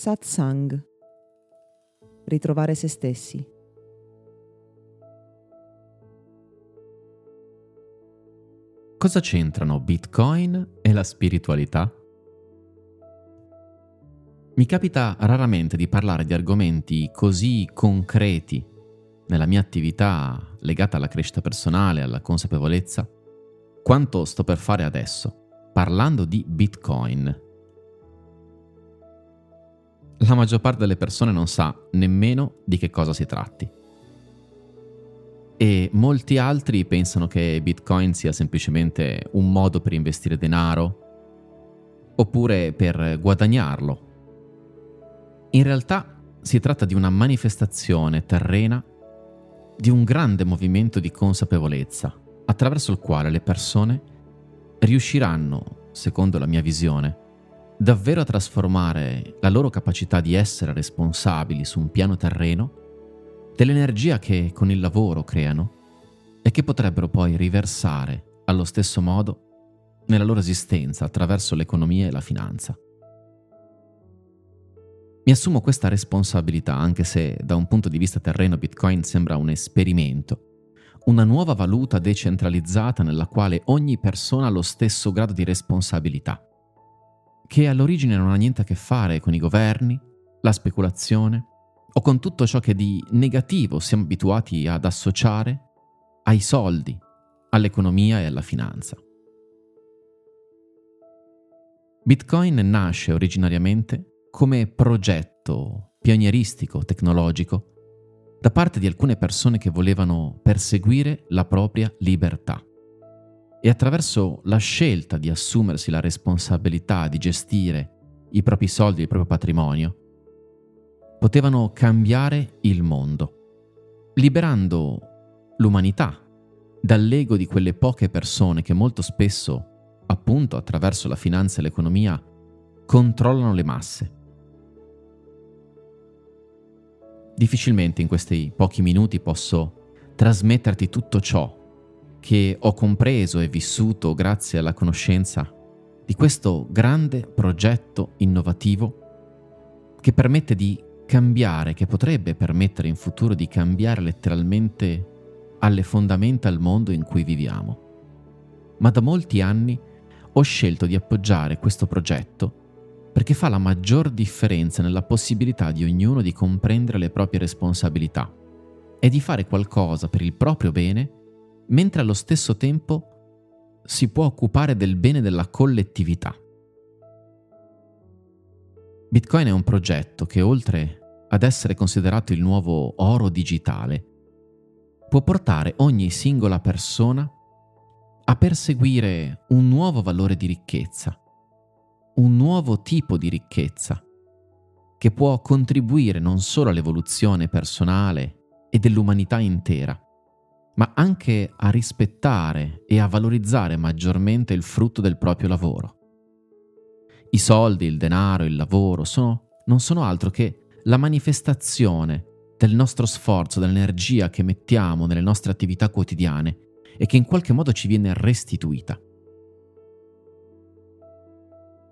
Satsang. Ritrovare se stessi. Cosa c'entrano Bitcoin e la spiritualità? Mi capita raramente di parlare di argomenti così concreti nella mia attività legata alla crescita personale, alla consapevolezza, quanto sto per fare adesso, parlando di Bitcoin. La maggior parte delle persone non sa nemmeno di che cosa si tratti. E molti altri pensano che Bitcoin sia semplicemente un modo per investire denaro oppure per guadagnarlo. In realtà si tratta di una manifestazione terrena di un grande movimento di consapevolezza attraverso il quale le persone riusciranno, secondo la mia visione, davvero a trasformare la loro capacità di essere responsabili su un piano terreno? Dell'energia che con il lavoro creano? E che potrebbero poi riversare allo stesso modo nella loro esistenza attraverso l'economia e la finanza. Mi assumo questa responsabilità anche se da un punto di vista terreno Bitcoin sembra un esperimento, una nuova valuta decentralizzata nella quale ogni persona ha lo stesso grado di responsabilità, che all'origine non ha niente a che fare con i governi, la speculazione o con tutto ciò che di negativo siamo abituati ad associare ai soldi, all'economia e alla finanza. Bitcoin nasce originariamente come progetto pionieristico, tecnologico, da parte di alcune persone che volevano perseguire la propria libertà. E attraverso la scelta di assumersi la responsabilità di gestire i propri soldi e il proprio patrimonio, potevano cambiare il mondo, liberando l'umanità dall'ego di quelle poche persone che molto spesso, appunto attraverso la finanza e l'economia, controllano le masse. Difficilmente in questi pochi minuti posso trasmetterti tutto ciò che ho compreso e vissuto grazie alla conoscenza di questo grande progetto innovativo che permette di cambiare, che potrebbe permettere in futuro di cambiare letteralmente alle fondamenta il mondo in cui viviamo. Ma da molti anni ho scelto di appoggiare questo progetto perché fa la maggior differenza nella possibilità di ognuno di comprendere le proprie responsabilità e di fare qualcosa per il proprio bene, mentre allo stesso tempo si può occupare del bene della collettività. Bitcoin è un progetto che oltre ad essere considerato il nuovo oro digitale, può portare ogni singola persona a perseguire un nuovo valore di ricchezza un nuovo tipo di ricchezza che può contribuire non solo all'evoluzione personale e dell'umanità intera, ma anche a rispettare e a valorizzare maggiormente il frutto del proprio lavoro. I soldi, il denaro, il lavoro sono, non sono altro che la manifestazione del nostro sforzo, dell'energia che mettiamo nelle nostre attività quotidiane e che in qualche modo ci viene restituita.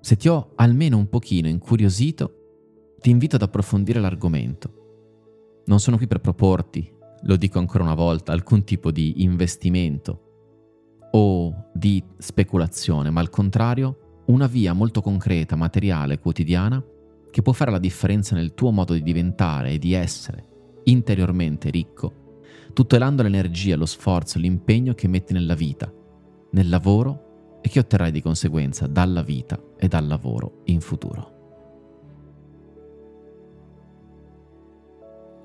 Se ti ho almeno un pochino incuriosito, ti invito ad approfondire l'argomento. Non sono qui per proporti, lo dico ancora una volta, alcun tipo di investimento o di speculazione, ma al contrario una via molto concreta, materiale, quotidiana, che può fare la differenza nel tuo modo di diventare e di essere interiormente ricco, tutelando l'energia, lo sforzo, l'impegno che metti nella vita, nel lavoro e che otterrai di conseguenza dalla vita e dal lavoro in futuro.